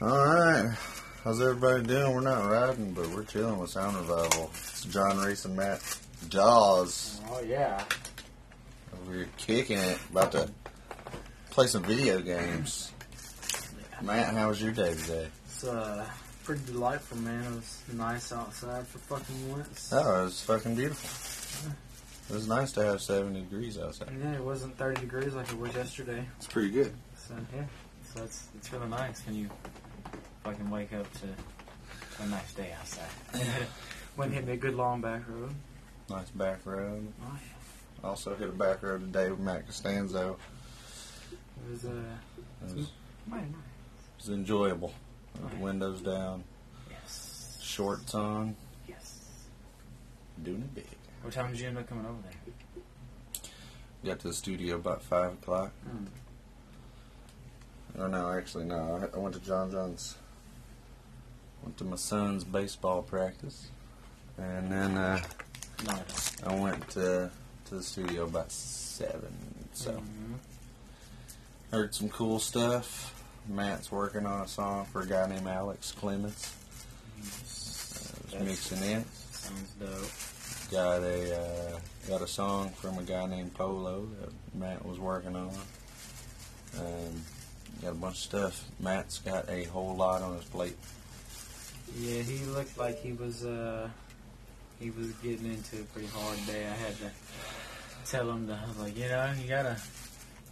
All right. How's everybody doing? We're not riding, but we're chilling with Sound Revival. It's John Reese and Matt Jaws Oh yeah. over here kicking it. About to play some video games. Matt, how was your day today? It's uh pretty delightful, man. It was nice outside for fucking once. Oh, it was fucking beautiful. It was nice to have 70 degrees outside. Yeah, it wasn't 30 degrees like it was yesterday. It's pretty good. So yeah, so it's it's really nice when you fucking wake up to a nice day outside. Went and hit me a good long back road. Nice back road. Oh yeah. Also hit a back road today with Matt Costanzo. It was uh It was, mighty nice. it was enjoyable. With the windows down, Yes. shorts on, Yes. doing it big. What time did you end up coming over there? Got to the studio about 5 o'clock. Hmm. Oh no, actually no. I, I went to John John's. Went to my son's baseball practice, and then uh, No, I went to to the studio about seven. So Mhm. heard some cool stuff. Matt's working on a song for a guy named Alex Clements. Uh, mixing it. Sounds dope. Got a uh, got a song from a guy named Polo that Matt was working on. Um, got a bunch of stuff. Matt's got a whole lot on his plate. Yeah, he looked like he was uh he was getting into a pretty hard day. I had to tell him to I was like, you know, you gotta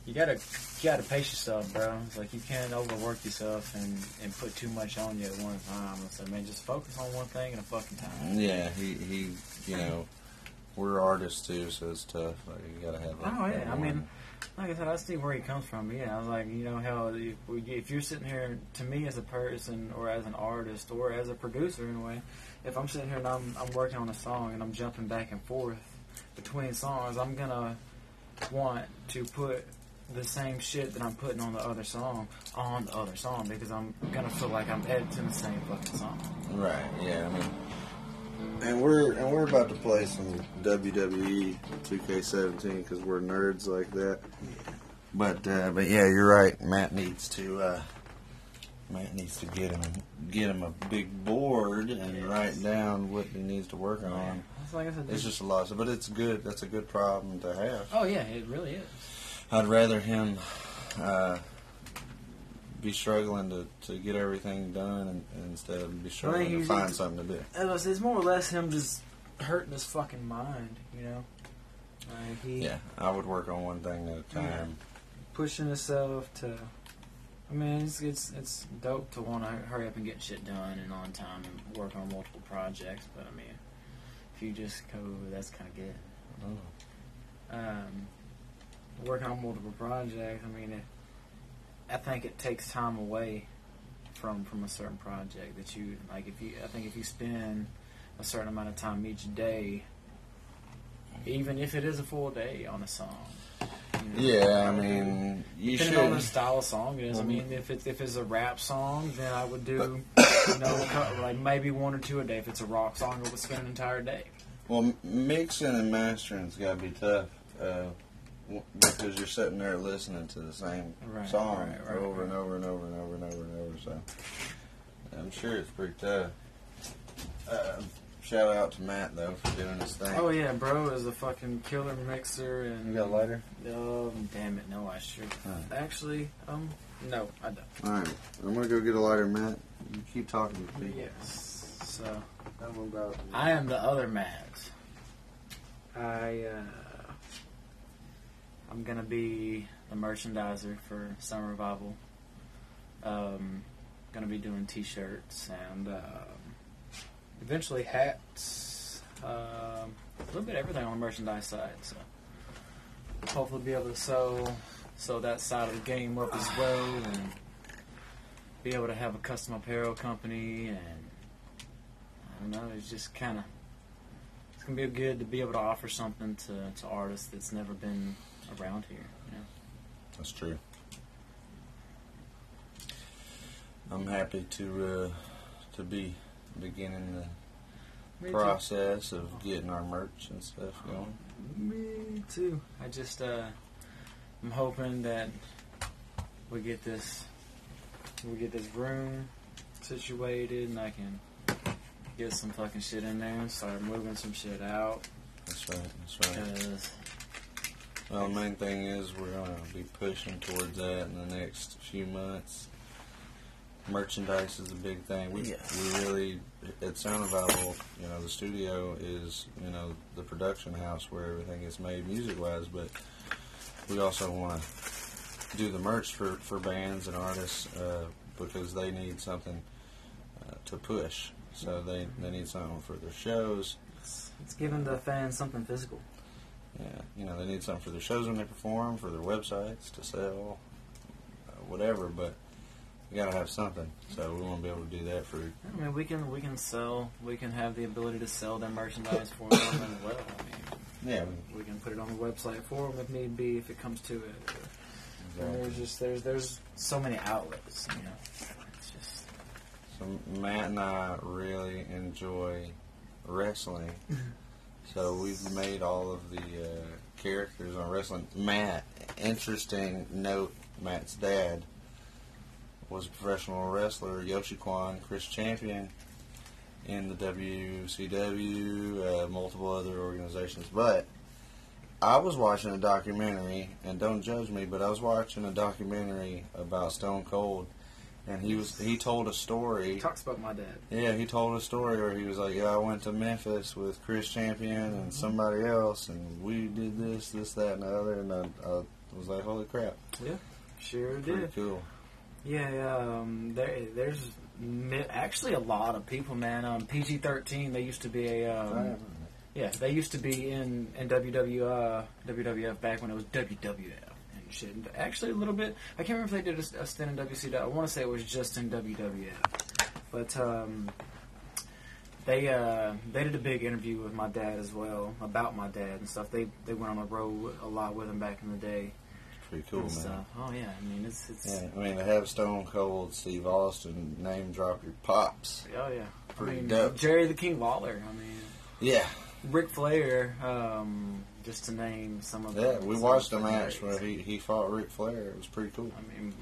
you gotta you gotta pace yourself, bro. It's like you can't overwork yourself and, and put too much on you at one time. I said, man, just focus on one thing at a fucking time. Yeah, he, he you know, we're artists too, so it's tough. Like you gotta have. that- Oh, yeah, I mean. Like I said, I see where he comes from. Yeah, I was like, you know, how if, if you're sitting here, to me as a person or as an artist or as a producer in a way, if I'm sitting here and I'm, I'm working on a song and I'm jumping back and forth between songs, I'm gonna want to put the same shit that I'm putting on the other song on the other song because I'm gonna feel like I'm editing the same fucking song. right? Yeah, I mean, and we're and we're about to play some WWE 2K17 because we're nerds like that. But uh, but yeah, you're right. Matt needs to uh, Matt needs to get him get him a big board and Yes. write down what he needs to work on. It's like I said, It's just a lot, but it's good. That's a good problem to have. oh yeah, it really is. I'd rather him uh, be struggling to, to get everything done and, instead of be struggling to find something to do. It was, it's more or less him just hurting his fucking mind, you know. Like he Yeah, I would work on one thing at a time. pushing himself to. I mean, it's it's it's dope to want to hurry up and get shit done and on time and work on multiple projects. But I mean, if you just go, that's kind of good. Oh. Um, working on multiple projects. I mean, it, I think it takes time away from from a certain project that you like. If you, I think if you spend a certain amount of time each day, even if it is a full day on a song. you know, Yeah, I mean, you Depending on the should. style of song it is. I Mhm. mean, if it's if it's a rap song, then I would do, you know, like maybe one or two a day. If it's a rock song, I would spend an entire day. Well, mixing and mastering's got to be tough uh, because you're sitting there listening to the same Right, song right, right, over and over and over and over and over and over. So I'm sure it's pretty tough. Uh, shout out to Matt though for doing his thing. Oh yeah, bro is a fucking killer mixer and. You got a lighter? Um, damn it, no, I should. Alright. Actually, um, no, I don't. All right, I'm gonna go get a lighter, Matt. You keep talking to me. Yes. So I'm gonna grab it. I am the other Matt. I uh, I'm gonna be the merchandiser for Sound Revival. Um, gonna be doing T-shirts and um, eventually hats. Um, a little bit everything on the merchandise side. So hopefully be able to sew sew that side of the game up as well and be able to have a custom apparel company and I don't know. It's just kind of it's gonna be good to be able to offer something to, to artists that's never been around here. Know? That's true. I'm happy to uh, to be beginning the Me process of getting our merch and stuff going. Me too. I just uh, I'm hoping that we get this we get this room situated, and I can get some fucking shit in there and start moving some shit out. That's right. That's right. Cause Well, the main thing is we're going to be pushing towards that in the next few months. Merchandise is a big thing. We Yes. we really at Sound Revival, you know, the studio is you know the production house where everything is made music wise, but we also want to do the merch for for bands and artists uh, because they need something uh, to push. So they they need something for their shows. it's, it's giving the fans something physical. Yeah, you know, they need something for their shows when they perform, for their websites to sell, uh, whatever. But you got to have something. So we want to be able to do that for. I mean, we can we can sell. We can have the ability to sell their merchandise for them as well. I mean, Yeah, we can put it on the website for them if need be, if it comes to it. And there's just there's there's so many outlets. You know, it's just So Matt and I really enjoy wrestling. so we've made all of the uh, characters on wrestling. Matt, interesting note: Matt's dad was a professional wrestler, Yoshi Kwan, Chris Champion, in the WCW, uh, multiple other organizations. But I was watching a documentary, and don't judge me, but I was watching a documentary about Stone Cold, and he was he told a story. he talks about my dad. Yeah, he told a story where he was like, "Yeah, I went to Memphis with Chris Champion and somebody else, and we did this, this, that, and the other." And I, I was like, "Holy crap, Yeah, Sure pretty did. cool!" Yeah, um, there, there's actually a lot of people, man. Um, PG-13, they used to be a, um, yeah, they used to be in in WW, uh, WWF back when it was WWF shit. Actually, a little bit. I can't remember if they did a, a stint in WCW. I want to say it was just in WWF, but um, they uh, they did a big interview with my dad as well about my dad and stuff. They they went on the road a lot with him back in the day. Pretty cool, man. stuff. Oh yeah, I mean it's it's. Yeah, I mean, to have Stone Cold Steve Austin name drop your pops. Oh yeah, Pretty I mean, dope. Jerry the King Lawler. I mean, Yeah, Ric Flair. Um, just to name some of. yeah. the, We watched a the match where he, he fought Ric Flair. It was pretty cool. I mean,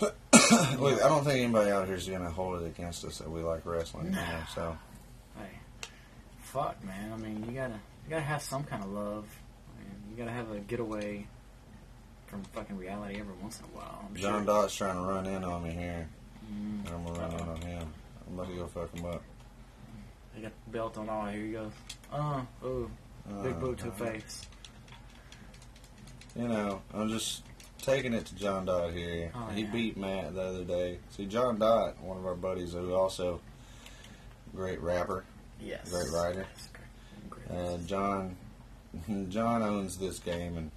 Look, I don't think anybody out here is gonna hold it against us that we like wrestling. You know, so hey, fuck, man. I mean, you gotta you gotta have some kind of love. I mean, you gotta have a getaway from fucking reality every once in a while. I'm John sure. Dott's trying to run in on me here. Mm, I'm gonna run in on him. I'm about to go fuck him up. he got the belt on. All here he goes. Uh, ooh, big Uh, boot to the face. You know, I'm just taking it to John Dott here. Oh, he yeah. beat Matt the other day. See, John Dott, one of our buddies, who also great rapper, Yes. great writer. Yes, great. Great. and John, John owns this game, and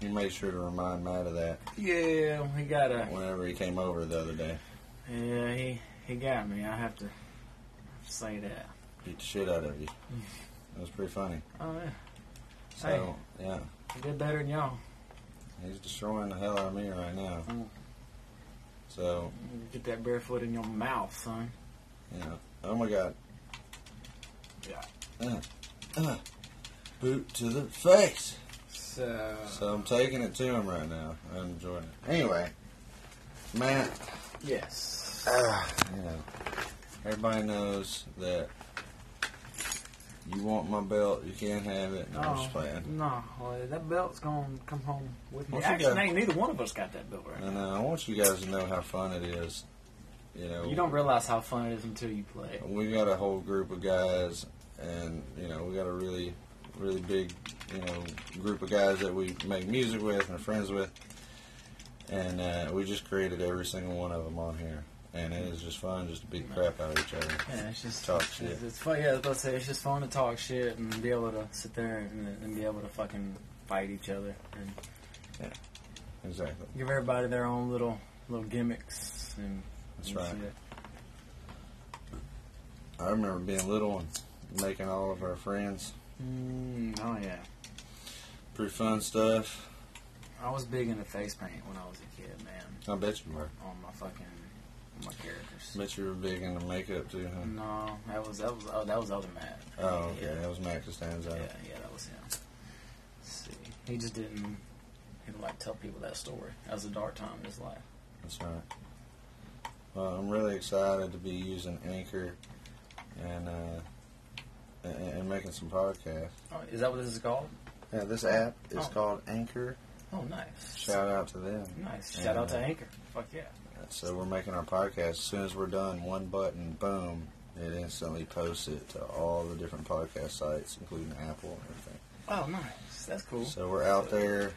he made sure to remind Matt of that yeah, he got a. whenever he came over the other day. Yeah, he he got me. I have to say that. Beat the shit out of you. It was pretty funny. Oh yeah, So yeah, he did better than y'all. he's destroying the hell out of me right now. Mm. So Get that barefoot in your mouth, son. Yeah. oh my god. Yeah. Uh, uh, boot to the face. So, So I'm taking it to him right now. I'm enjoying it. Anyway, Matt, yes. uh, you know, everybody knows that you want my belt, you can't have it. No, I'm just playing. no, well, that belt's gonna come home with me. Actually, got- ain't neither one of us got that belt right And now. uh, I want you guys to know how fun it is. You know, You don't realize how fun it is until you play. we got a whole group of guys, and you know, we got a really, really big, you know, group of guys that we make music with and are friends with, and uh, we just created every single one of them on here, and it is just fun just to beat the crap out of each other. Yeah, it's just Talk it's, shit. It's fun. Yeah, I was about to say it's just fun to talk shit and be able to sit there and, and be able to fucking fight each other and yeah, Exactly. give everybody their own little little gimmicks and That's right. shit. I remember being little and making all of our friends. Mm, oh yeah, Pretty fun stuff. I was big into face paint when I was a kid, man. I bet you were. On my fucking my characters. Bet you were big into makeup too, huh? No, that was that was oh, that was other Matt. Oh, okay. Yeah, That was Max Costanzo. yeah, yeah, that was him. Let's see, he just didn't. He didn't like tell people that story. That was a dark time in his life. That's right. Well, I'm really excited to be using Anchor and uh, and, and making some podcasts. Oh, is that what this is called? Yeah, this app is Oh. called Anchor. Oh, nice. Shout out to them. Nice. Shout out to Anchor. Fuck yeah. So we're making our podcast. As soon as we're done, one button, boom, it instantly posts it to all the different podcast sites, including Apple and everything. Oh, nice. That's cool. So we're out there.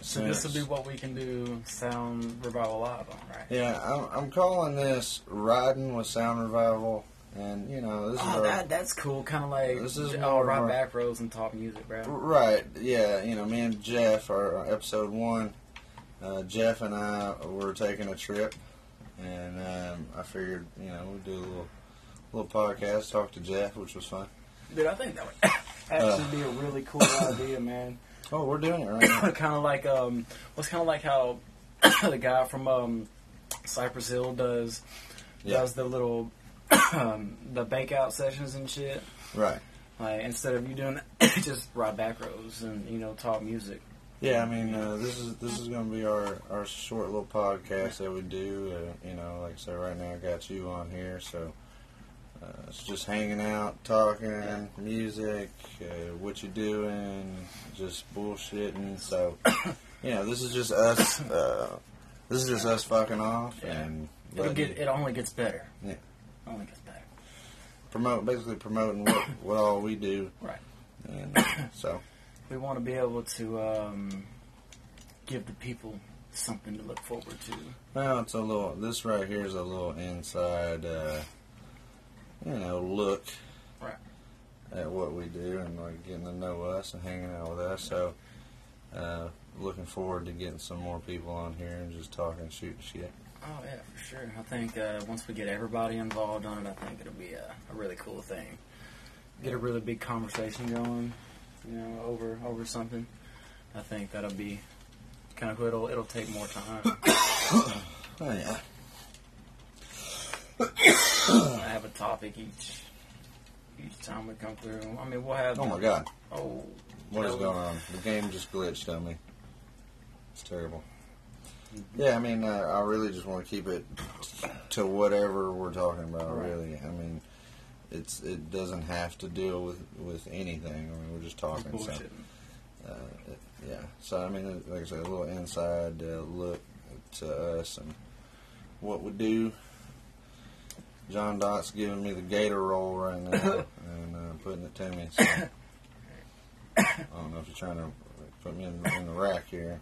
So this will be what we can do Sound Revival Live on, right? Yeah, I'm, I'm calling this riding with Sound Revival, and you know this is Oh, our, that, that's cool. Kind of like This is more right back rows and talk music, bro. right. Yeah, you know, me and Jeff, our, our episode one, uh, Jeff and I were taking a trip, and um, I figured you know we'd do a little little podcast, talk to Jeff, which was fun. Dude, I think that would actually be a really cool idea, man. Oh, we're doing it right now. kind of like um, what's kind of like how the guy from um, Cypress Hill does Yeah. does the little um, the bake out sessions and shit. right. Like instead of you doing just ride back rows and you know talk music. Yeah, I mean, uh, this is this is going to be our, our short little podcast that we do. Uh, you know, like I said, right now I got you on here, so uh, it's just hanging out, talking, music, uh, what you doing, just bullshitting. So, you know, this is just us. Uh, this is just us fucking off and It'll get it only gets better. Yeah. Only gets better. promote, basically promoting what, what all we do. Right. And uh, so, We want to be able to um, give the people something to look forward to. Well, it's a little. This right here is a little inside, uh, you know, look Right. at what we do and like getting to know us and hanging out with us. So, uh, looking forward to getting some more people on here and just talking, shooting shit. Oh yeah, for sure. I think uh, once we get everybody involved on it, I think it'll be a, a really cool thing. Get a really big conversation going, you know, over over something. I think that'll be kind of cool. It'll it'll take more time. Oh yeah. I have a topic each each time we come through. I mean, we'll have. Oh my god, Oh, what is going on? The game just glitched on me. It's terrible. Yeah, I mean, uh, I really just want to keep it to whatever we're talking about. Right. Really, I mean, it's it doesn't have to deal with with anything. I mean, we're just talking. So. Uh, it- yeah. So I mean, like I said, a little inside uh, look to us and what we do. John Dot's giving me the gator roll right now and uh, putting it to me. So I don't know if you're trying to put me in, in the rack here.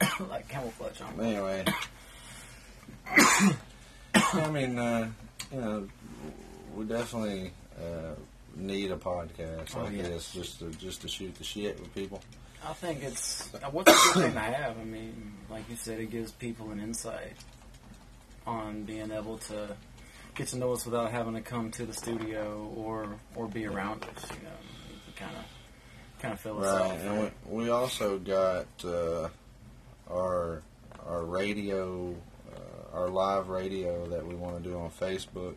like camel camouflage on. Anyway, I mean, uh, you know, we definitely uh, need a podcast Oh, like yeah. this just to just to shoot the shit with people. I think it's uh, what's a good thing to have. I mean, like you said, it gives people an insight on being able to get to know us without having to come to the studio or or be around us. You know, kind of kind of fill us Right, off. and we, we also got uh, our our radio, uh, our live radio that we want to do on Facebook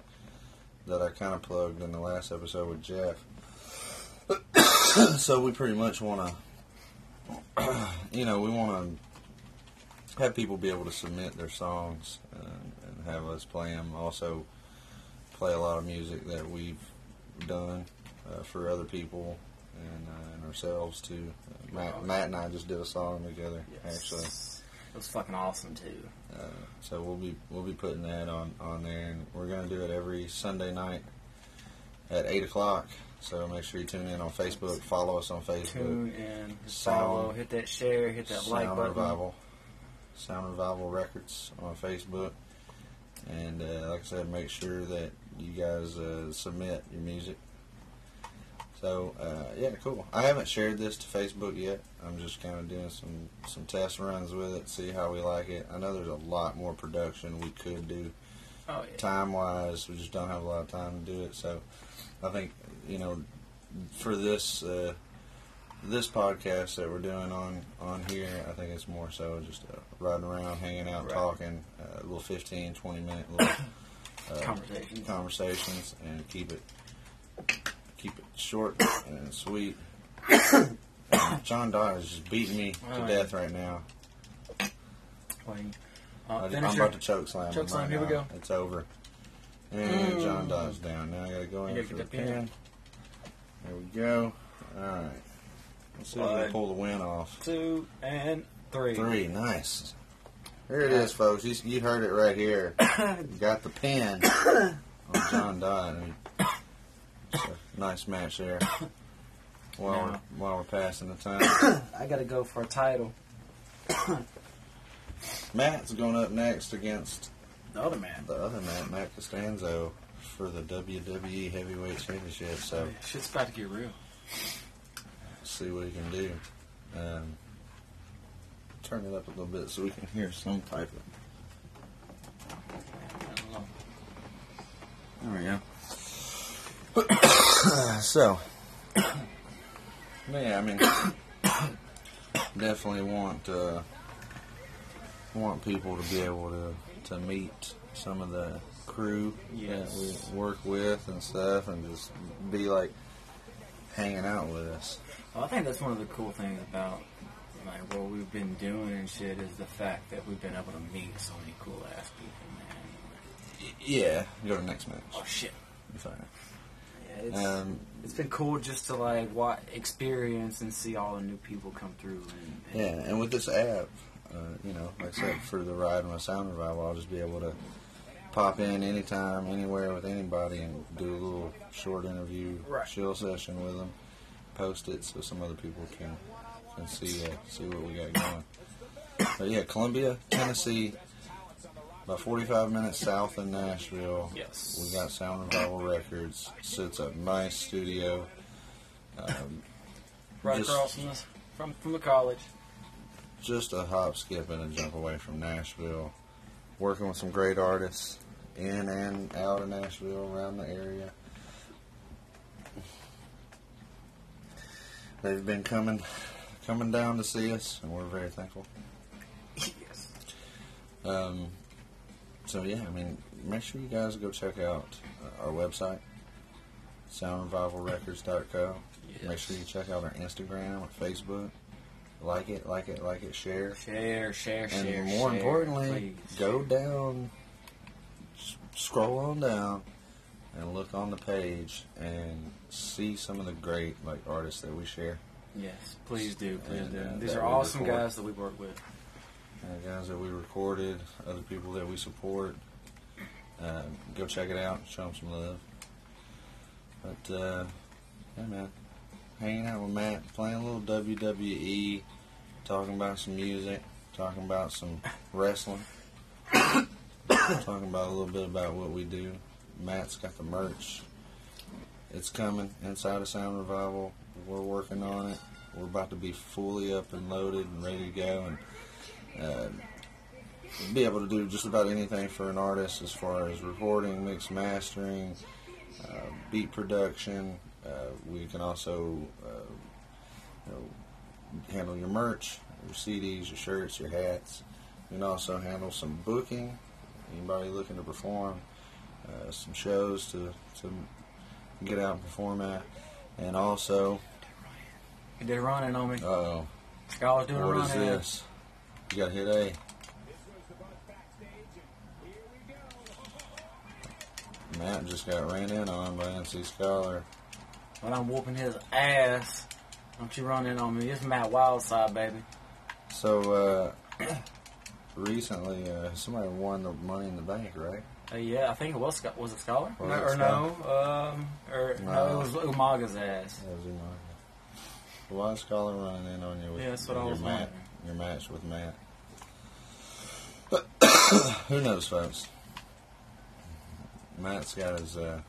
that I kind of plugged in the last episode with Jeff. so we pretty much want to, you know, we want to have people be able to submit their songs uh, and have us play them. Also, play a lot of music that we've done uh, for other people and, uh, and ourselves too. Uh, Matt, Matt and I just did a song together Yes. actually. It was fucking awesome too. Uh, so we'll be we'll be putting that on on there, and we're gonna do it every Sunday night at eight o'clock. So make sure you tune in on Facebook, follow us on Facebook. Tune in, just Sound- follow, hit that share, hit that like Sound button. Revival, Sound Revival Records on Facebook, and uh, like I said, make sure that you guys uh, submit your music. So uh, yeah, cool. I haven't shared this to Facebook yet. I'm just kind of doing some some test runs with it, see how we like it. I know there's a lot more production we could do Oh yeah. time wise. We just don't have a lot of time to do it. So I think you know for this uh, this podcast that we're doing on on here, I think it's more so just uh, riding around, hanging out, Right. talking, uh, a little 15, 20 minute little uh, Conversations. conversations, and keep it keep it short and sweet. And John Dye is just beating me to death right now. Playing. Uh, I, am finisher. about to choke slam. Choke him slam, right here we now. go. It's over. And Mm. John Dodd's down. Now I gotta go in gotta for the the pin. pin. There we go. All right. Let's see if we One. can pull the win off. Two and three. Three, nice. Here it is, folks. You, you heard it right here. You got the pin on John Dodd. I mean, it's a nice match there. While we're, while we're passing the time, I gotta go for a title. Matt's going up next against The other man. the other Matt, Matt Costanzo, for the WWE Heavyweight Championship. So Shit's about to get real. see what he can do. Um, turn it up a little bit so we can hear some type of. I don't know. There we go. so, yeah, I mean, definitely want uh, want people to be able to to meet some of the crew Yes. that we work with and stuff, and just be like hanging out with us. Well, I think that's one of the cool things about like what we've been doing and shit is the fact that we've been able to meet so many cool ass people, man. Y- Yeah, go to the next match. Oh shit. Be fine. It's, Um, it's been cool just to like watch, experience and see all the new people come through. And, and Yeah, and with this app, uh, you know, like I said, for the ride on a sound revival, I'll just be able to pop in anytime, anywhere with anybody and do a little short interview, Right. chill session with them, post it so some other people can can see uh, see what we got going. But yeah, Columbia, Tennessee, about 45 minutes south of Nashville. Yes. We got Sound Revival Records. Sits a nice studio. Um, right across from the, from from the college. just a hop, skip, and a jump away from Nashville. Working with some great artists in and out of Nashville, around the area. They've been coming, coming down to see us, and we're very thankful. yes. Um, so yeah, I mean, make sure you guys go check out uh, our website, soundrevivalrecords.co. Make sure you check out our Instagram, our Facebook. Like it, like it, like it, share. Share, share, And share. And more share, importantly, please. go down, scroll on down, and look on the page and see some of the great like artists that we share. Yes, please do, please And, do. uh, These are awesome guys that we work with. Uh, guys that we recorded, other people that we support. Uh, go check it out. Show them some love. But uh, yeah, man, hanging out with Matt, playing a little WWE, talking about some music, talking about some wrestling, talking about a little bit about what we do. Matt's got the merch. It's coming inside of Sound Revival. We're working on it. We're about to be fully up and loaded and ready to go and uh, be able to do just about anything for an artist as far as recording, mix, mastering, uh, beat production. Uh, we can also uh, you know, handle your merch, your CDs, your shirts, your hats. We can also handle some booking. Anybody looking to perform, uh, some shows to, to get out and perform at. And also, You did a running on me. uh oh, Scholar's doing a what run is in. this? You got hit A. Matt just got ran in on by MC Scholar. When I'm whooping his ass, don't you run in on me. It's Matt Wildside, baby. So, uh, recently, uh, somebody won the money in the bank, right? Uh, yeah, I think it was was it Scholar? No, it or no, um, or no. No. it was Umaga's ass. That was Umar. Why is Scholar running in on you with, Yeah, that's what I was wondering. Your match with Matt? But who knows, folks? Matt's got his, uh,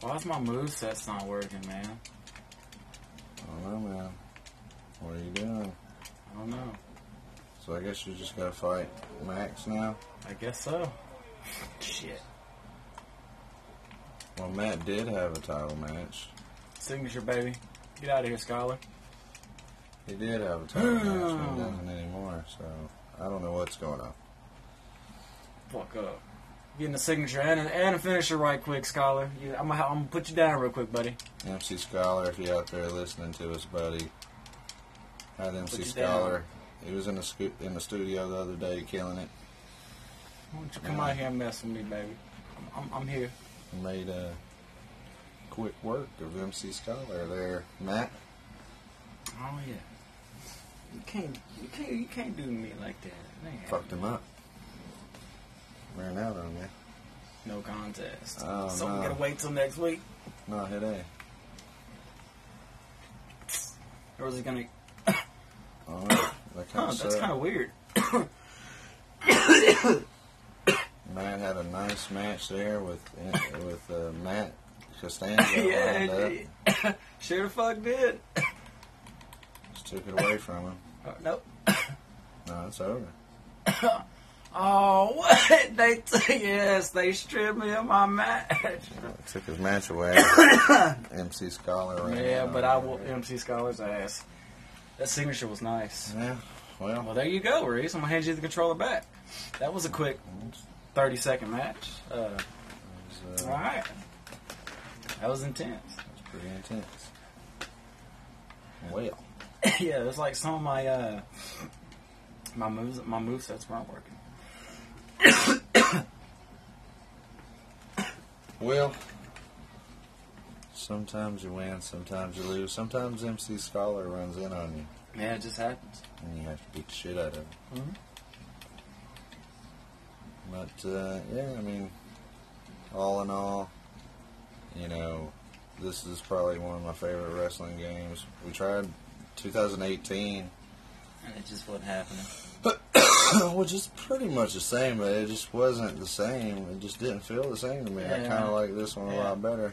Why's my moveset's not working, man? I don't know, man. What are you doing? I don't know. So I guess you just gotta fight Max now? I guess so. Shit. Well, Matt did have a title match. Signature, baby. Get out of here, Scholar. He did have a title match, but he doesn't anymore, so I don't know what's going on. Fuck up. Getting a signature and a, and a finisher right quick, Scholar. You, I'm, gonna, I'm gonna put you down real quick, buddy. MC Scholar, if you're out there listening to us, buddy, had Put MC you Scholar. He was in the scu- in the studio the other day, killing it. Why don't you come out here and mess with me, baby? I'm, I'm, I'm here. Made a quick work of MC Scholar there, Matt. Oh yeah. You can't, you can't, you can't do me like that. Man. Fucked him up. Ran out on me. No contest. Oh, so no. we gotta wait till next week. No hit A. Or is it gonna? Oh, that kind Huh, of that's kind of weird. Matt had a nice match there with with uh, Matt up. yeah, sure the fuck did. Took it away from him. Oh, nope. No, it's over. Oh, what? They yes, they stripped me of my match. Took his match away. MC Scholar ran Yeah, but I will MC Scholar's ass. That signature was nice. Yeah, well, Well, there you go, Reese. I'm gonna hand you the controller back. That was a quick 30 second match. Uh, was, uh, all right. That was intense. It's pretty intense. Well, yeah, it's like some of my uh, my moves, my move sets weren't working. well. Sometimes you win, sometimes you lose. Sometimes MC Scholar runs in on you, Yeah, it just happens. and you have to beat the shit out of him. Mhm. But uh, yeah, I mean, all in all, you know, this is probably one of my favorite wrestling games. We tried 2018, And it just wasn't happening. which is pretty much the same, but it just wasn't the same. It just didn't feel the same to me. I kind of like this one a lot better.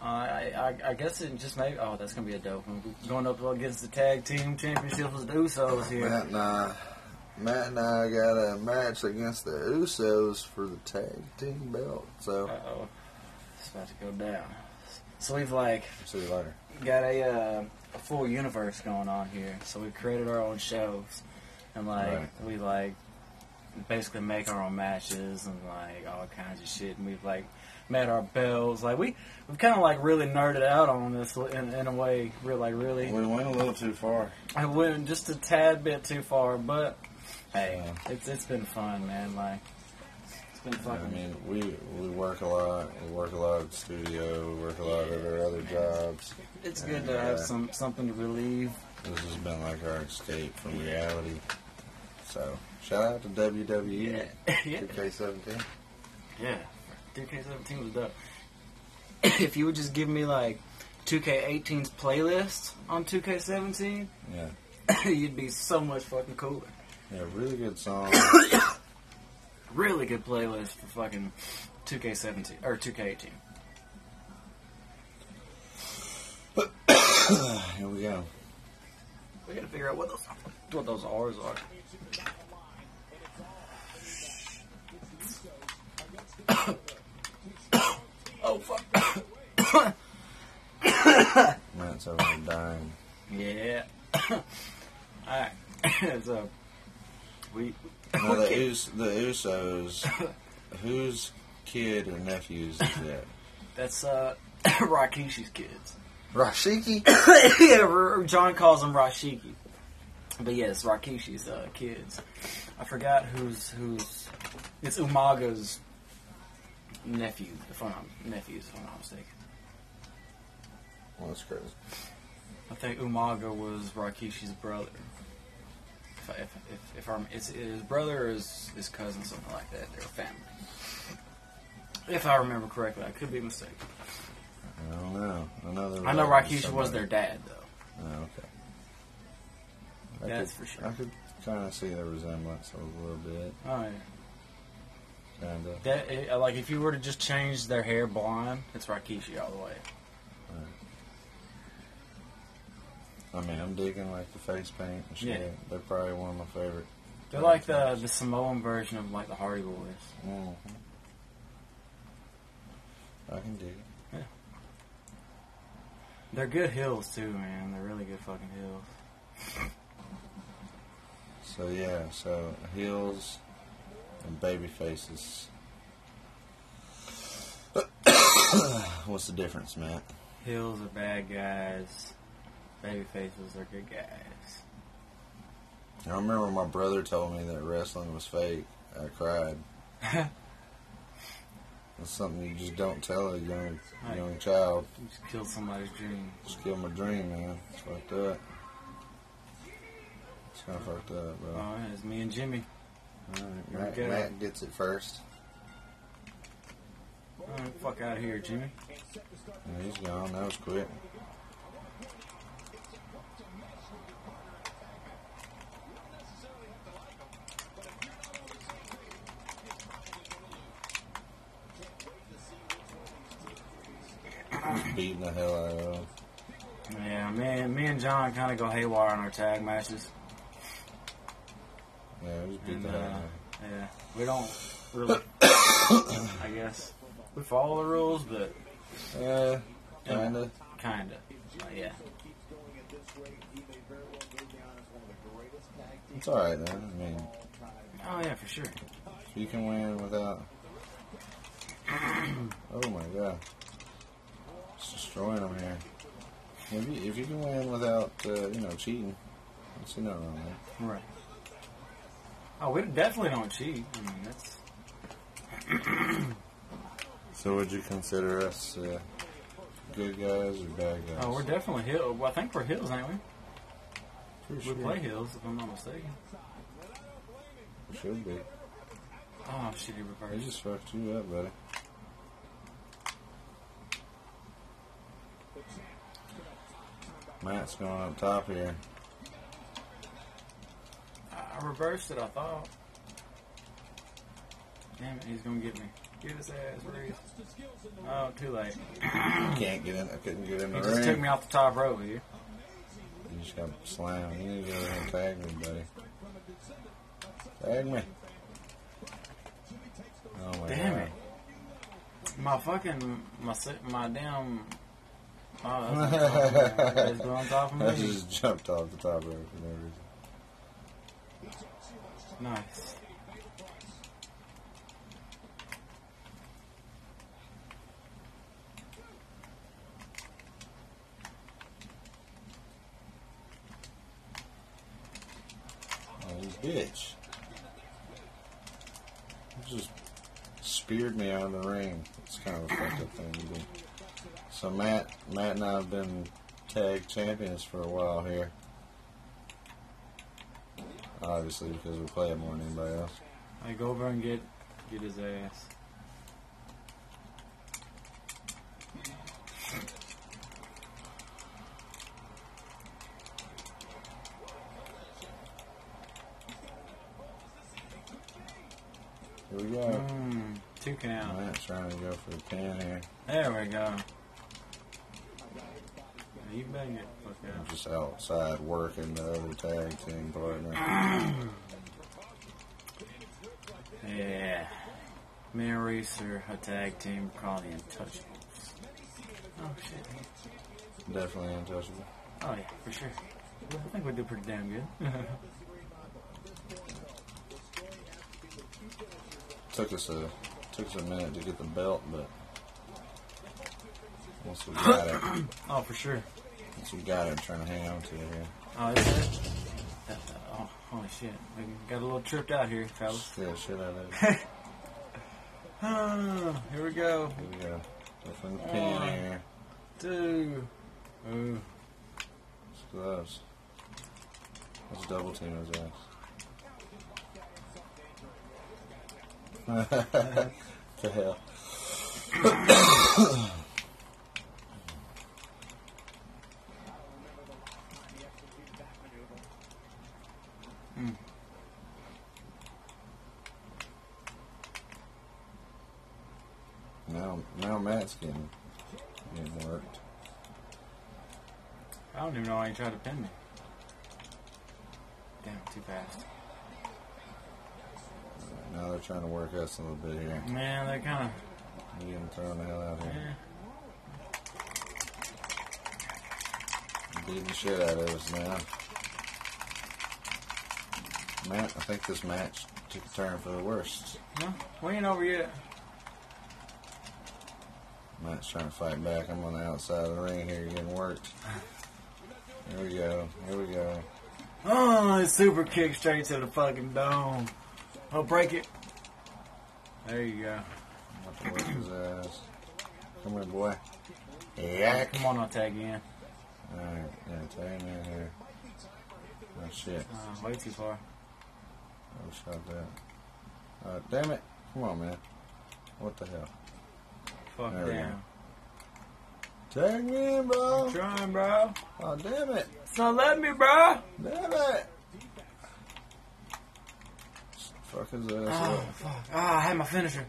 Uh, I, I I guess it just made. Oh, that's gonna be a dope one. Going up against the tag team championships with the Usos here. Matt and I, Matt and I got a match against the Usos for the tag team belt. So Uh oh, it's about to go down. So we've like see you later. got a uh, a full universe going on here. So we've created our own shows, and like Right. we like basically make our own matches and like all kinds of shit. And we've like made our bells. Like we we've kind of like really nerded out on this in, in a way. Real like really. We went a little too far. I went just a tad bit too far, but hey, it's it's been fun, man. Like been I mean, we we work a lot. We work a lot at the studio. We work a lot at our other jobs. it's good to yeah. have uh, some something to relieve. This has been like our escape from reality. So shout out to WWE yeah, 2K17. yeah. 2K17 was dope. if you would just give me like 2K18's playlist on 2K17, Yeah, you'd be so much fucking cooler. yeah, really good song. Really good playlist for fucking 2K17 or 2K18. Here we go. We gotta figure out what those what those R's are. oh fuck. Matt's over dying. yeah. Alright. so we No, the, Us- the Usos. Whose kid or nephews is that? that's uh Rikishi's kids. Rashiki. yeah, R- John calls them Rashiki. But yes, Rikishi's uh, kids. I forgot who's who's. It's Umaga's nephew. If I'm not, nephews, if I'm not mistaken. Well, that's crazy. I think Umaga was Rikishi's brother. If I, if, if, if I'm, it's his brother or his, his cousin, something like that. They're a family. If I remember correctly, I could be mistaken. I don't know. I know, I know Rikishi was their dad, though. Oh, okay. I That's could, for sure. I could kind of see the resemblance a little bit, Oh yeah. kind of. That like if you were to just change their hair blonde, it's Rikishi all the way. I mean, I'm digging like the face paint and shit. Yeah. They're probably one of my favorite. They're like the the Samoan version of like the Hardy Boys. hmm I can dig it. They're good heels too, man. They're really good fucking heels. So yeah, so heels and baby faces. What's the difference, Matt? Heels are bad guys. Baby faces are good guys. I remember my brother told me that wrestling was fake, I cried. That's something you just don't tell a young Right. young child. You just killed somebody's dream. Just kill my dream, man. It's fucked up. It's kind of fucked up, bro. Oh, yeah, it's me and Jimmy. Alright, Matt, go. Matt gets it first. All right, fuck out of here, Jimmy. He's gone. That was quick. Beating the hell out of. Yeah, me, me and John kind of go haywire on our tag matches. Yeah, just beat And, the hell out uh, yeah, we don't really, I guess, we follow the rules, but Yeah, kinda. kind of. yeah. It's alright then. I mean, Oh, yeah, for sure. you can win without. Oh my god. Just destroying them here. If you, if you can win without, uh, you know, cheating, I see nothing wrong. Right. Oh, we definitely don't cheat. I mean, that's. So would you consider us uh, good guys or bad guys? Oh, we're definitely heels. Well, I think we're heels, ain't we? Pretty We sure. play heels, if I'm not mistaken. We should be. Oh, shitty reverse. just fucked you up, buddy. Matt's going up top here. I I reversed it, I thought. Damn it, he's gonna get me. Get his ass, Reese. Oh, too late. Can't get in. I couldn't get in He the just took me off the top rope here. You just got slammed. You need to go there and tag me, buddy. Tag me. Oh my Damn god. it. My fucking, my, my damn. Oh, that's it's going on top I just jumped off the top rope for no reason. Nice. Oh, bitch. You just speared me out of the ring. It's kind of a fucked up thing to do. So Matt, Matt and I have been tag champions for a while here. Obviously, because we play it more than anybody else. I go over and get get his ass. Here we go. Mmm, two count. Matt's trying to go for the pin here. There we go. You better get the fuck I'm just outside working the other tag team partner. Yeah. Me and Reese are a tag team called the Untouchables. Oh shit. Definitely untouchable. Oh yeah, for sure. I think we do pretty damn good. Took us a took us a minute to get the belt, but once we got it, oh, for sure. Once we got it, I'm trying to hang on to it here. Oh, is it? Uh, oh, holy shit. We got a little tripped out here, fellas. Yeah, shit out of it. Ah, here we go. Here we go. Different pin One. here. Two. Ooh. It's close. Let's double team his ass. the hell. Mm. Now, now Matt's getting, getting worked. I don't even know why you tried to pin me. Damn, too fast. Now they're trying to work us a little bit here. Man, they're kind We're getting thrown the hell out of. here. Eh. Beating the shit out of us now. Matt, I think this match took a turn for the worst. No, we ain't over yet. Matt's trying to fight back. I'm on the outside of the ring here getting worked. Here we go. Here we go. Oh, it's super kick straight to the fucking dome. Oh, break it. There you go. Not his ass. Come here, boy. Yeah. Come on, I'll tag you in. Alright, yeah, him in here. Oh shit. Uh, way too far. I shot that. Uh, damn it. Come on, man. What the hell? Fuck There we down. Tag me in, bro. I'm trying, bro. Oh, damn it. It's not letting me, bro. Damn it. Fuck his ass Oh, up. fuck. Ah, I had my finisher.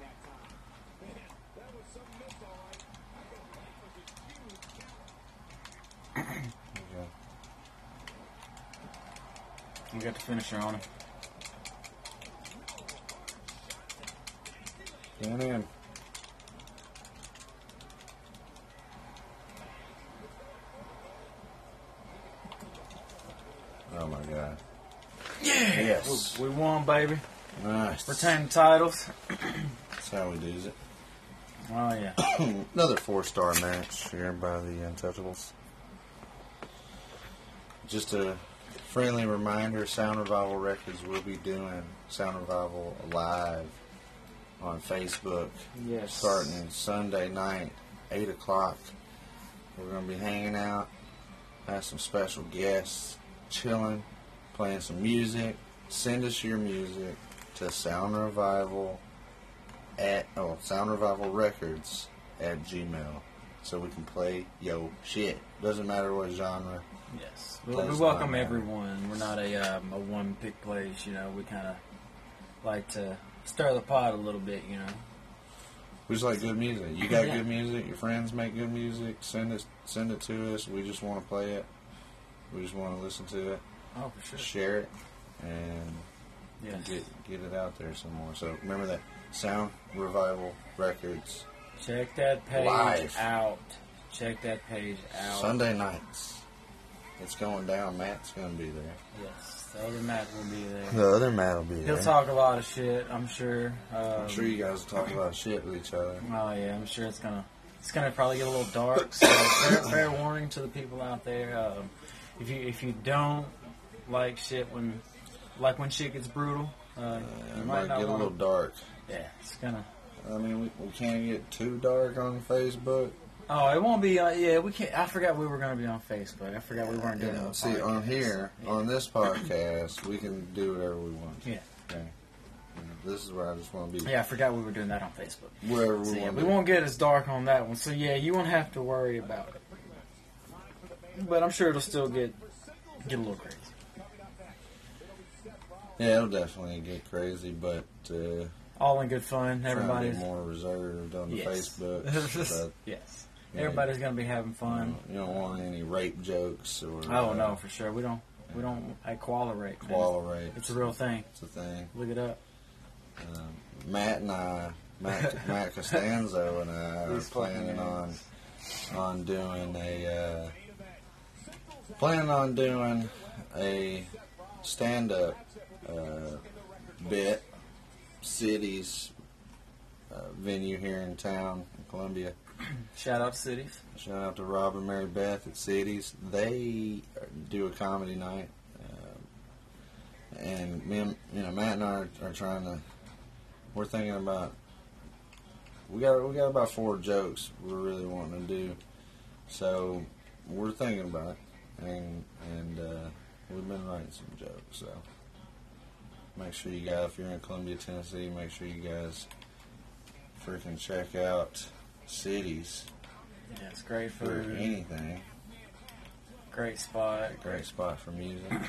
We got the finisher on him. Get in. Oh my god. Yeah. Yes. We, we won, baby. Nice. Retain titles. That's how we do it. Oh, yeah. Another four star match here by the Untouchables. Just a friendly reminder Sound Revival Records will be doing Sound Revival live on Facebook Yes. starting Sunday night, 8 o'clock. We're going to be hanging out, have some special guests, chilling, playing some music. Send us your music to Sound Revival at oh Sound Revival Records at Gmail, so we can play yo shit. Doesn't matter what genre. Yes. We, we welcome everyone. We're not a, um, a one pick place, you know. We kind of like to stir the pot a little bit, you know. We just like good music. You got Yeah. good music. Your friends make good music. Send it send it to us. We just want to play it. We just want to listen to it, Oh, for sure. share it, and Yes. get get it out there some more. So remember that Sound Revival Records Check that page Live. out. Check that page out. Sunday nights. It's going down. Matt's gonna be there. Yes. The other Matt will be there. The other Matt will be there. He'll talk a lot of shit, I'm sure. Um, I'm sure you guys will talk about shit with each other. Oh yeah, I'm sure it's gonna it's gonna probably get a little dark. So fair, fair warning to the people out there. Um, if you if you don't like shit when like when shit gets brutal, uh, you It might might get a little dark. Yeah, it's gonna. I mean, we, we can't get too dark on Facebook. Oh, it won't be. Uh, yeah, we can't. I forgot we were gonna be on Facebook. I forgot we weren't doing Yeah, it. see, on here, on this podcast, we can do whatever we want. Yeah. Okay. This is where I just want to be Yeah, I forgot we were doing that on Facebook. wherever we So, yeah, want. we won't get as dark on that one. So yeah, you won't have to worry about it. But I'm sure it'll still get get a little crazy. Yeah, it'll definitely get crazy, but uh, All in good fun. to Everybody's more reserved on the Yes. Facebook. yes. Yeah. Everybody's gonna be having you, fun. know, you don't want any rape jokes or Oh uh, no, for sure. We don't. We don't. I koala rape. koala rape. It's a real thing. It's a thing. Look it up. Um, Matt and I, Matt, Matt Costanzo and I are planning on on doing a uh, planning on doing a stand up uh, bit cities uh, venue here in town in Columbia. Shout out cities. Shout out to Rob and Mary Beth at Cities. They do a comedy night, uh, and me, and, you know, Matt and I are, are trying to. We're thinking about. We got we got about four jokes we're really wanting to do, so we're thinking about it, and and uh, we've been writing some jokes. So make sure you guys, if you're in Columbia, Tennessee, make sure you guys freaking check out Cities Yeah, it's great for food. anything. Great spot. Great spot for music.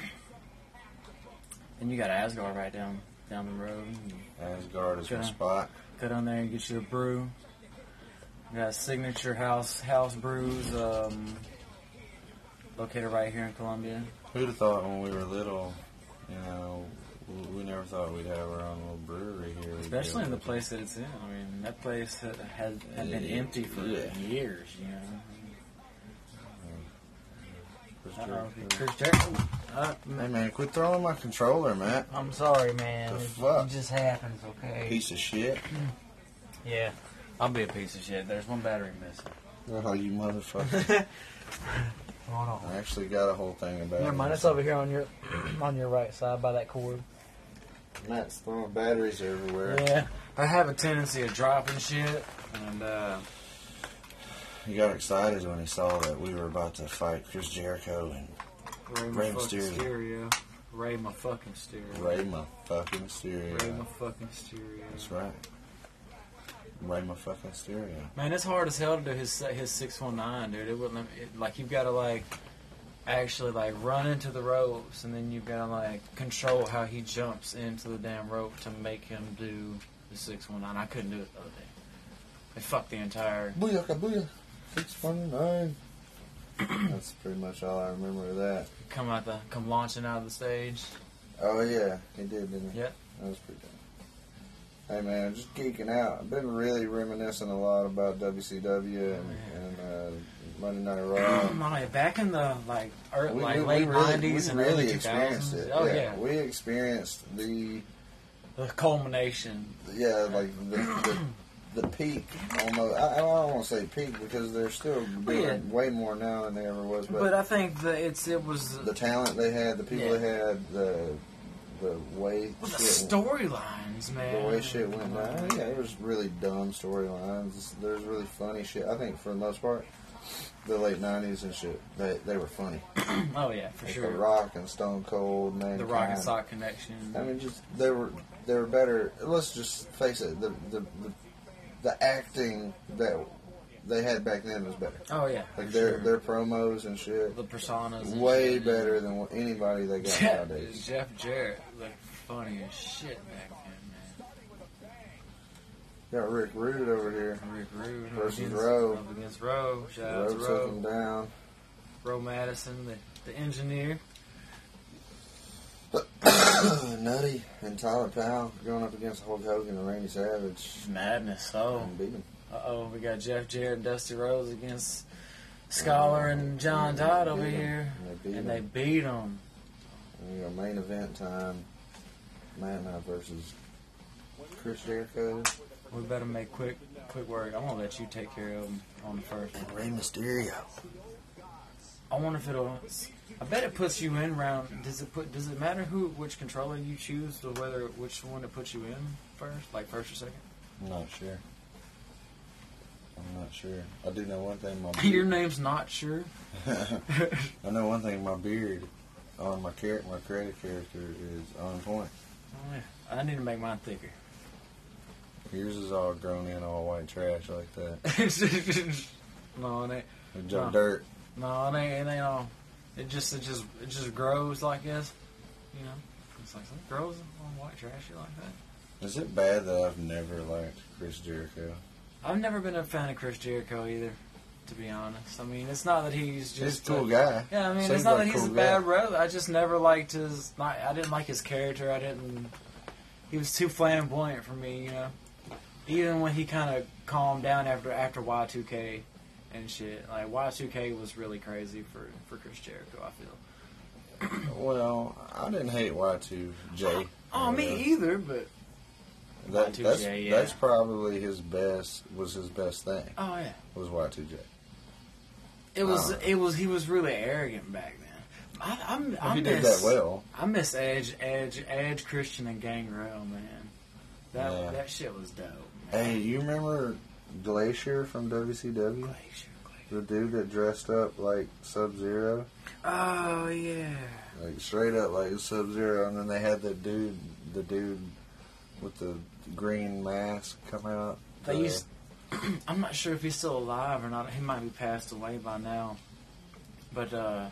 And you got Asgard right down down the road. Asgard is my Okay. spot. Go down there and get you a brew. We got signature house house brews. Um, located right here in Columbia. Who'd have thought when we were little, you know, we, never thought we'd have our own little brewery here. Especially in the place that it's in. I mean, that place had, had, had been Yeah, empty for yeah. years, you know. Chris Jericho. Uh, Hey man, quit throwing my controller, Matt. I'm sorry, man. The It, fuck? it just happens, okay? Piece of shit. Yeah. I'll be a piece of shit. There's one battery missing. Oh, you motherfucker. I actually got a whole thing about Never mind. It's over here on your on your right side by that cord. Matt's throwing batteries everywhere. Yeah. I have a tendency of dropping shit, and uh, He got excited when he saw that we were about to fight Chris Jericho and Ray, Ray my Mysterio. stereo. Ray my fucking stereo. Ray my fucking Mysterio. Ray my fucking stereo. That's right. Ray my fucking Mysterio. Man, it's hard as hell to do his his six one nine, dude. It wouldn't it, like you've got to like actually like run into the ropes, and then you've got to like control how he jumps into the damn rope to make him do the six one nine. I couldn't do it the other day. They fucked the entire. Booyaka booyah. 619. That's pretty much all I remember of that. Come out the come launching out of the stage. Oh, yeah. He did, didn't he? Yeah. That was pretty good. Hey, man, just geeking out. I've been really reminiscing a lot about WCW and, and uh, Monday Night Raw. Money back in the like early, We- like we- late really- nineties and really early two experienced it. Oh yeah. we experienced the the culmination. yeah, like the the, the peak almost. I, I don't want to say peak because they're still doing yeah. way more now than they ever was. But, But I think that it's it was the talent they had, the people Yeah. they had, the the way well, the storylines, man. the way shit went down. Yeah, was really dumb storylines. There's really funny shit. I think for the most part, the late '90s and shit, they they were funny. Oh yeah, for Like sure. The Rock and Stone Cold, man. The Rock and Sock connection. I mean, just they were they were better. Let's just face it. The the the, the acting that they had back then was better. oh yeah, Like their sure. their promos and shit, the personas. way shit. better than what anybody they got Jeff, nowadays. Jeff Jarrett looked funny as shit back then, Got Rick Rude over here. Rick Rude Versus against, Rowe. up against Rowe. Shout out Rowe to took him down. Rowe Madison, the, the engineer. Nutty and Tyler Powell going up against Hulk Hogan and Randy Savage Madness. Oh, and uh oh, we got Jeff Jarrett and Dusty Rhodes against Scholar and John Todd over here, And they beat and him. they beat them. And got main event time. Matt Knight versus Chris Jericho. We better make quick, quick work. I'm gonna let you take care of them on the first one. Rey Mysterio. I wonder if it'll. I bet it puts you in round. Does it put? Does it matter who, which controller you choose, or whether which one it puts you in first, like first or second? I'm not sure. I'm not sure. I do know one thing. My Your name's not sure. I know one thing. My beard on my char- my credit character is on point. Oh, yeah. I need to make mine thicker. Yours is all grown in, all white trash like that. no, it ain't. It's No. dirt. No, it ain't. It ain't all. It just, it just, it just grows like this. You know, it's like it grows on white trash shit like that. Is it bad that I've never liked Chris Jericho? I've never been a fan of Chris Jericho either. To be honest, I mean, it's not that he's just He's a cool a- guy. Yeah, I mean, Seems it's not like that he's cool a bad guy. I just never liked his. Not, I didn't like his character. I didn't. He was too flamboyant for me, you know. Even when he kind of calmed down after after Y two K and shit, like Y two K was really crazy for for Chris Jericho. I feel. Well, I didn't hate Y2J. Oh, me either, but That, Y2J, that's, yeah. that's probably his best, was his best thing, oh yeah, was Y2J. it was Uh. it was he was really arrogant back then. I, I'm, I he did miss, that well. I miss Edge, Edge, Edge, Christian, and Gangrel, man. That Yeah. that shit was dope. Hey, you remember Glacier from WCW? Glacier, Glacier. The dude that dressed up like Sub Zero? Oh yeah. Like straight up like Sub Zero, and then they had the dude, the dude with the green mask come out. They Uh, used. I'm not sure if he's still alive or not. He might be passed away by now. But uh,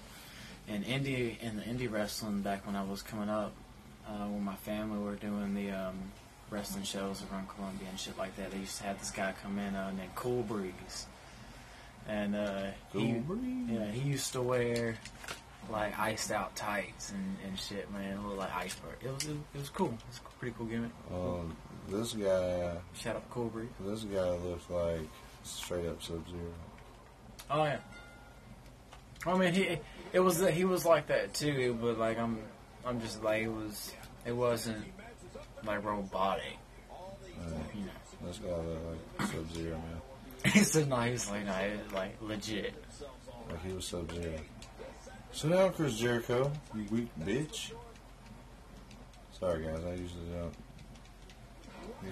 in indie in the indie wrestling back when I was coming up, uh, when my family were doing the um, wrestling shows around Columbia and shit like that, they used to have this guy come in uh, named Cool Breeze, and uh, he Cool Breeze? yeah he used to wear like iced out tights and, and shit, man. It looked like iceberg. It was it, was cool. It was a pretty cool gimmick. um, this guy, Shout out Cool Breeze. this guy looked like straight up Sub Zero. Oh yeah. I mean, he it was he was like that too, but like I'm I'm just like it was it wasn't like robotic, Uh, you know. this guy looked like Sub Zero, man. He said no, he's like no, it- like legit. Like he was Sub Zero. So now, Chris Jericho, you weak bitch. Sorry, guys, I usually don't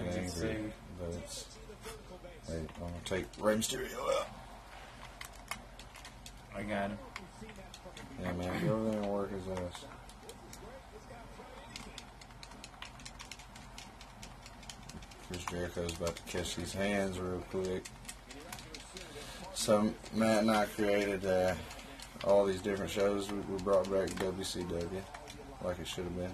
I get just angry. say, take Rey Mysterio out. I got him. Yeah, man, go over there and work his ass. Chris Jericho's about to catch these hands real quick. So Matt and I created uh, all these different shows. We, we brought back WCW like it should have been.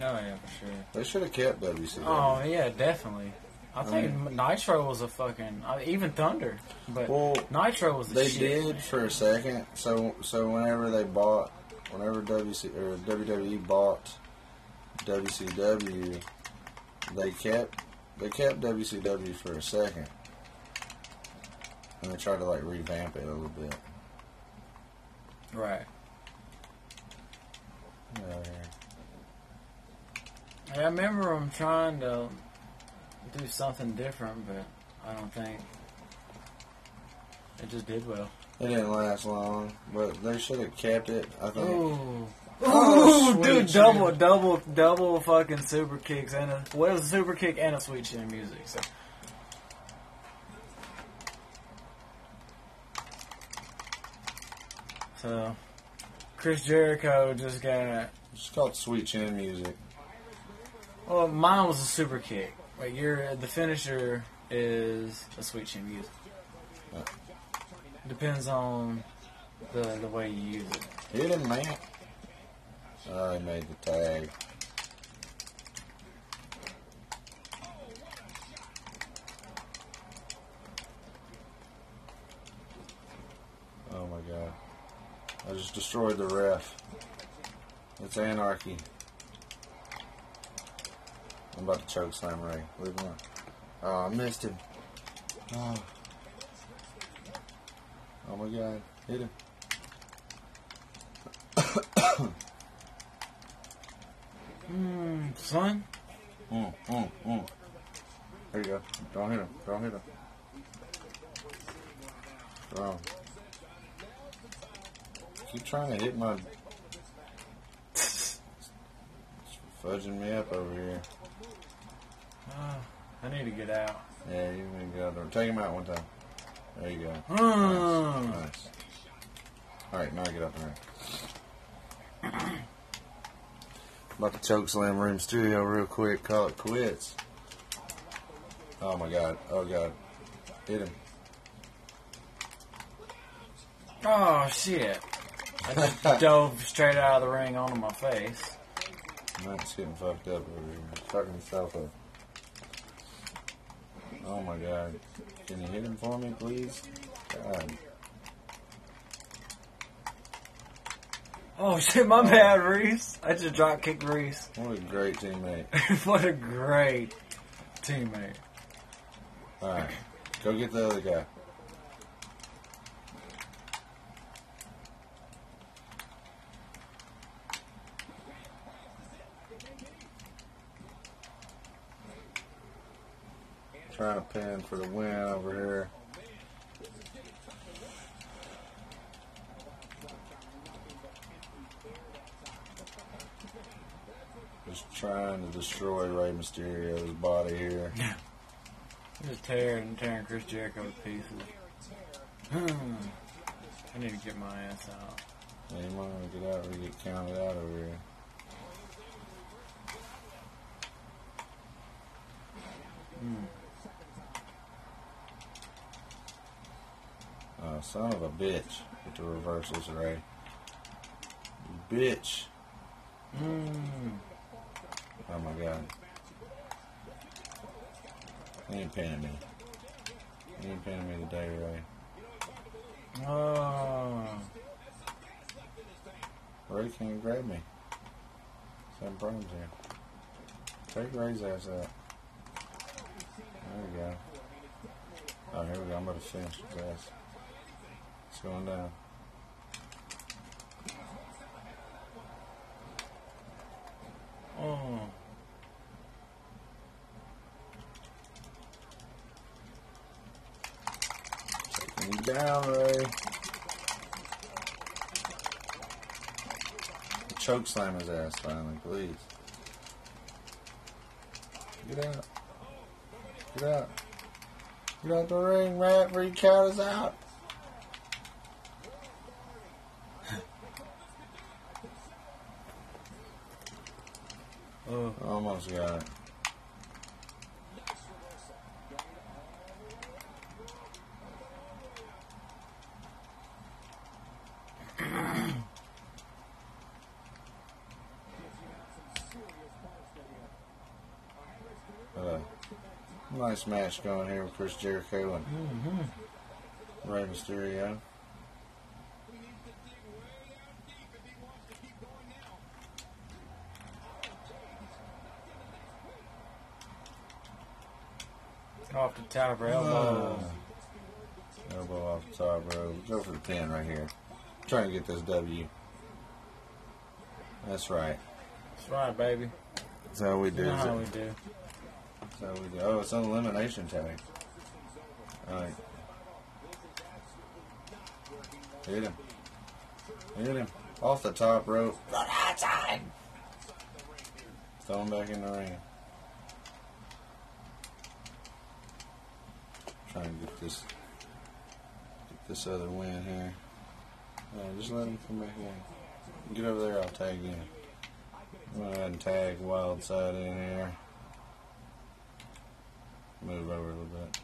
Oh yeah, for sure. They should have kept WCW. Oh yeah, definitely. I think Nitro was a fucking uh, even Thunder, but Well, Nitro was the They shit. did for a second. So so whenever they bought, whenever WC or WWE bought WCW, they kept they kept WCW for a second, and they tried to like revamp it a little bit. Right. Yeah, I remember them trying to do something different, but I don't think it just did well. It didn't last long, but they should have kept it. I think. Ooh. Oh, Ooh, dude, double, double, double fucking super kicks and a well, was a super kick and a sweet chin music. So So, Chris Jericho just got. It's called Sweet Chin Music. Well, mine was a super kick. Like your the finisher is a sweet chin music. Yeah. Depends on the the way you use it. Hit him, man. He made the tag. Oh my god. I just destroyed the ref. It's anarchy. I'm about to choke slam Rey. Leave him. Oh, I missed him. Oh. oh my god. Hit him. Hmm, son. Mm, mm, mm. There you go. Don't hit him. Don't hit him. Wrong. Keep trying to hit my. It's fudging me up over here. Ah, I need to get out. Yeah, you need to get out there. Take him out one time. There you go. Hmm. Nice. nice. Alright, now get up there. About to choke slam Room Studio real quick. Call it quits. Oh my god. Oh god. Hit him. Oh shit! I just dove straight out of the ring onto my face. Matt's getting fucked up over here. Fucking himself up. Oh my god. Can you hit him for me, please? God. Oh shit! My bad, Reese. I just drop kicked Reese. What a great teammate. what a great teammate. Alright. Go get the other guy. Trying to pin for the win over here. Just trying to destroy Rey Mysterio's body here. Just tearing, tearing Chris Jericho to pieces. Hmm. I need to get my ass out. Yeah, you might want to get out or get counted out over here. Hmm. Oh, son of a bitch. With the reversals, Rey. Bitch. Hmm. Oh my god. He ain't pinning me. He ain't pinning me today, Rey. Oh. Rey can't grab me. Some problems here. Take Rey's ass out. There we go. Oh, here we go. I'm about to finish his ass. It's going down. Oh. Taking him down, Ray. Choke slam his ass finally, please. Get out. Get out. Get out the ring, Matt, before you count us out. Oh, Almost got it. Uh, nice match going here with Chris Jericho and Rey Mysterio. off the top of elbow. Uh, elbow off the top, bro. Go for the pin right here. trying to get this W. That's right. That's right, baby. That's how we do know how we do. How we do. Oh, it's an elimination tag. All right. Hit him. Hit him. Off the top rope. Run outside. Throw him back in the ring. Trying to get this get this other win here. Just let him come back in. Get over there, I'll tag gonna go ahead and tag Wild Side in here. Move over a little bit.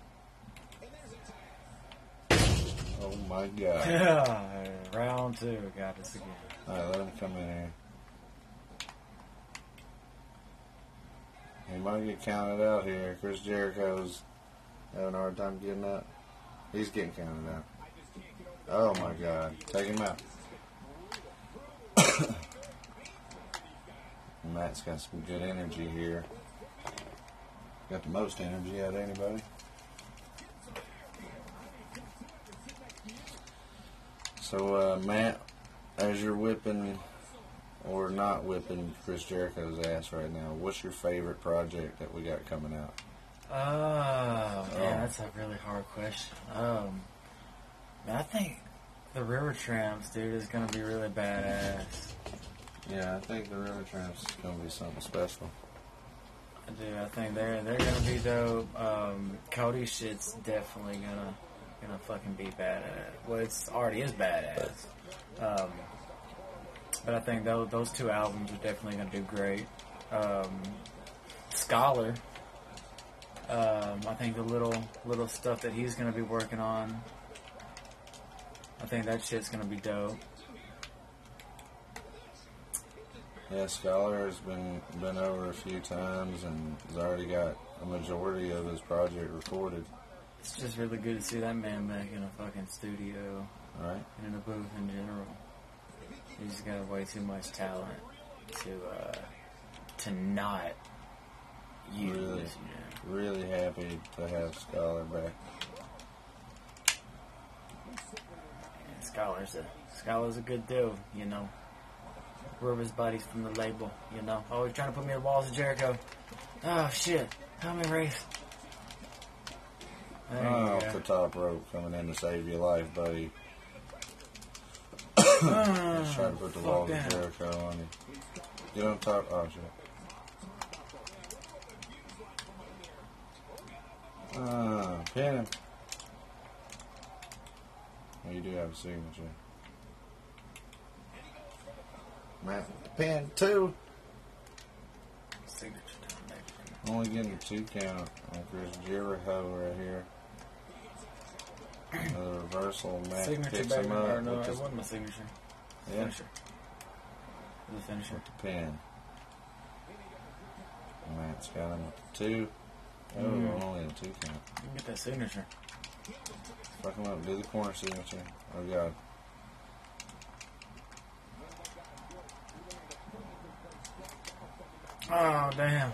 Oh my god. Yeah, round two. Got us again. Alright, let him come in here. He might get counted out here. Chris Jericho's having a hard time getting up. He's getting counted out. Oh my god. Take him out. Matt's got some good energy here. Got the most energy out of anybody. So, uh, Matt, as you're whipping or not whipping Chris Jericho's ass right now, what's your favorite project that we got coming out? Oh, man, that's a really hard question. Um, I think the River Tramps, dude, is gonna be really badass. Yeah, I think the River Tramps is going to be something special. I think they're they're gonna be dope. Um, Cody shit's definitely gonna gonna fucking be badass. Well, it's already is badass. Um, but I think those those two albums are definitely gonna do great. Um, Scholar. Um, I think the little little stuff that he's gonna be working on. I think that shit's gonna be dope. Yeah, Scholar has been been over a few times and has already got a majority of his project recorded. It's just really good to see that man back in a fucking studio. Right? and in the booth in general. He's got way too much talent to uh, to not use. Really? Yeah. Really happy to have Scholar back. And Scholar's a Scholar's a good dude, you know. We're his buddies from the label, you know. Always trying to put me in the walls of Jericho. Oh shit! Help me, Race. There Oh, off the top rope coming in to save your life, buddy. Ah, Just trying to put the walls of Jericho on you. Get on top. Oh, shit. Ah, pin him. Oh, you do have a signature. Matt, pin two. Signature time, baby. Only getting a two count on Chris Jericho right here. Another reversal. Matt Signature, picks baby. him Or up no, with it the, wasn't my signature. yeah, Finisher. The finisher. with the pin. Matt's got him with the two. Oh, Mm. only a two count. You can get that signature. Fuck him up. Do the corner signature. Oh, God. Oh, damn.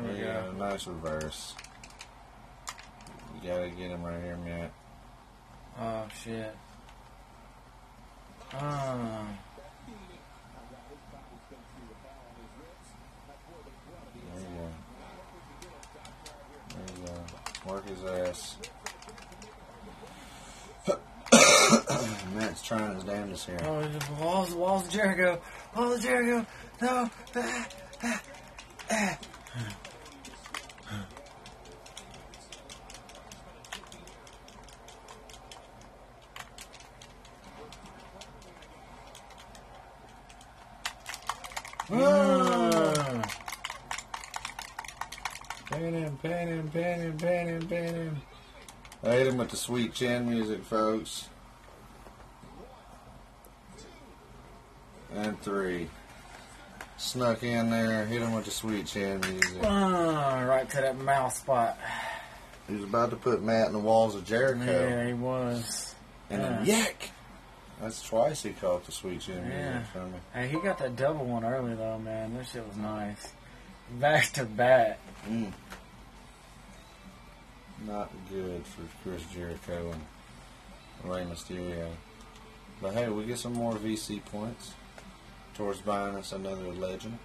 There we Yeah, go. nice reverse. You gotta get him right here, man. Oh, shit. Oh. There you go. There you go. Work his ass. Matt's trying his damnedest here. Oh, walls, walls, Jericho, walls, Jericho. No. Ah, ah, ah. Pin him, pin him, pin him, pin him, pin him. I hit him with the sweet chin music, folks. Three. Snuck in there, hit him with the sweet chin music. Ah, right to that mouth spot. He was about to put Matt in the walls of Jericho. Yeah, he was. And then yak! That's twice he caught the sweet chin music Yeah. me. Hey, he got that double one early though, man. That shit was nice. Back to back. Mm. Not good for Chris Jericho and Rey Mysterio. But hey, we get some more VC points towards buying us another legend.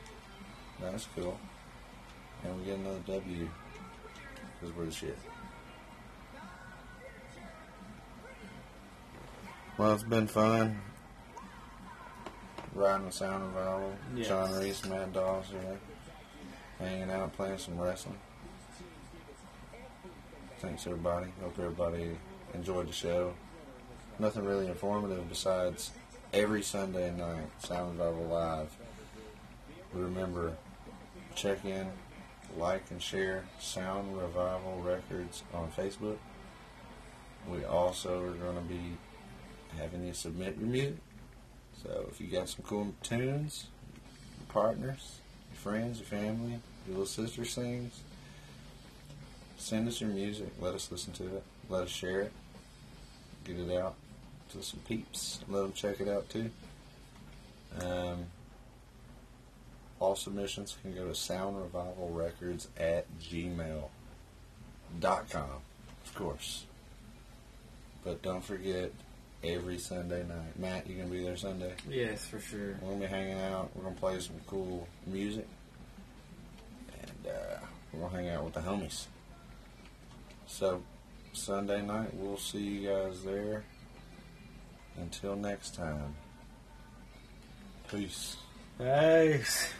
That's cool. And we get another W. Because we're the shit. Well, it's been fun. Riding the sound of Owl. Yes. John Reese, Matt Dawes here. Hanging out, playing some wrestling. Thanks everybody. Hope everybody enjoyed the show. Nothing really informative besides every Sunday night, Sound Revival Live. Remember, check in, like and share Sound Revival Records on Facebook. We also are going to be having you submit your music. So if you got some cool tunes, your partners, your friends, your family, your little sister sings, send us your music. Let us listen to it. Let us share it. Get it out to some peeps. Let them check it out too. Um, all submissions can go to soundrevivalrecords at gmail.com, of course. But don't forget, every Sunday night. Matt, you going to be there Sunday? Yes, for sure. We're gonna be hanging out. We're gonna play some cool music, and uh, we're gonna hang out with the homies. So Sunday night, we'll see you guys there. Until next time, peace. Thanks.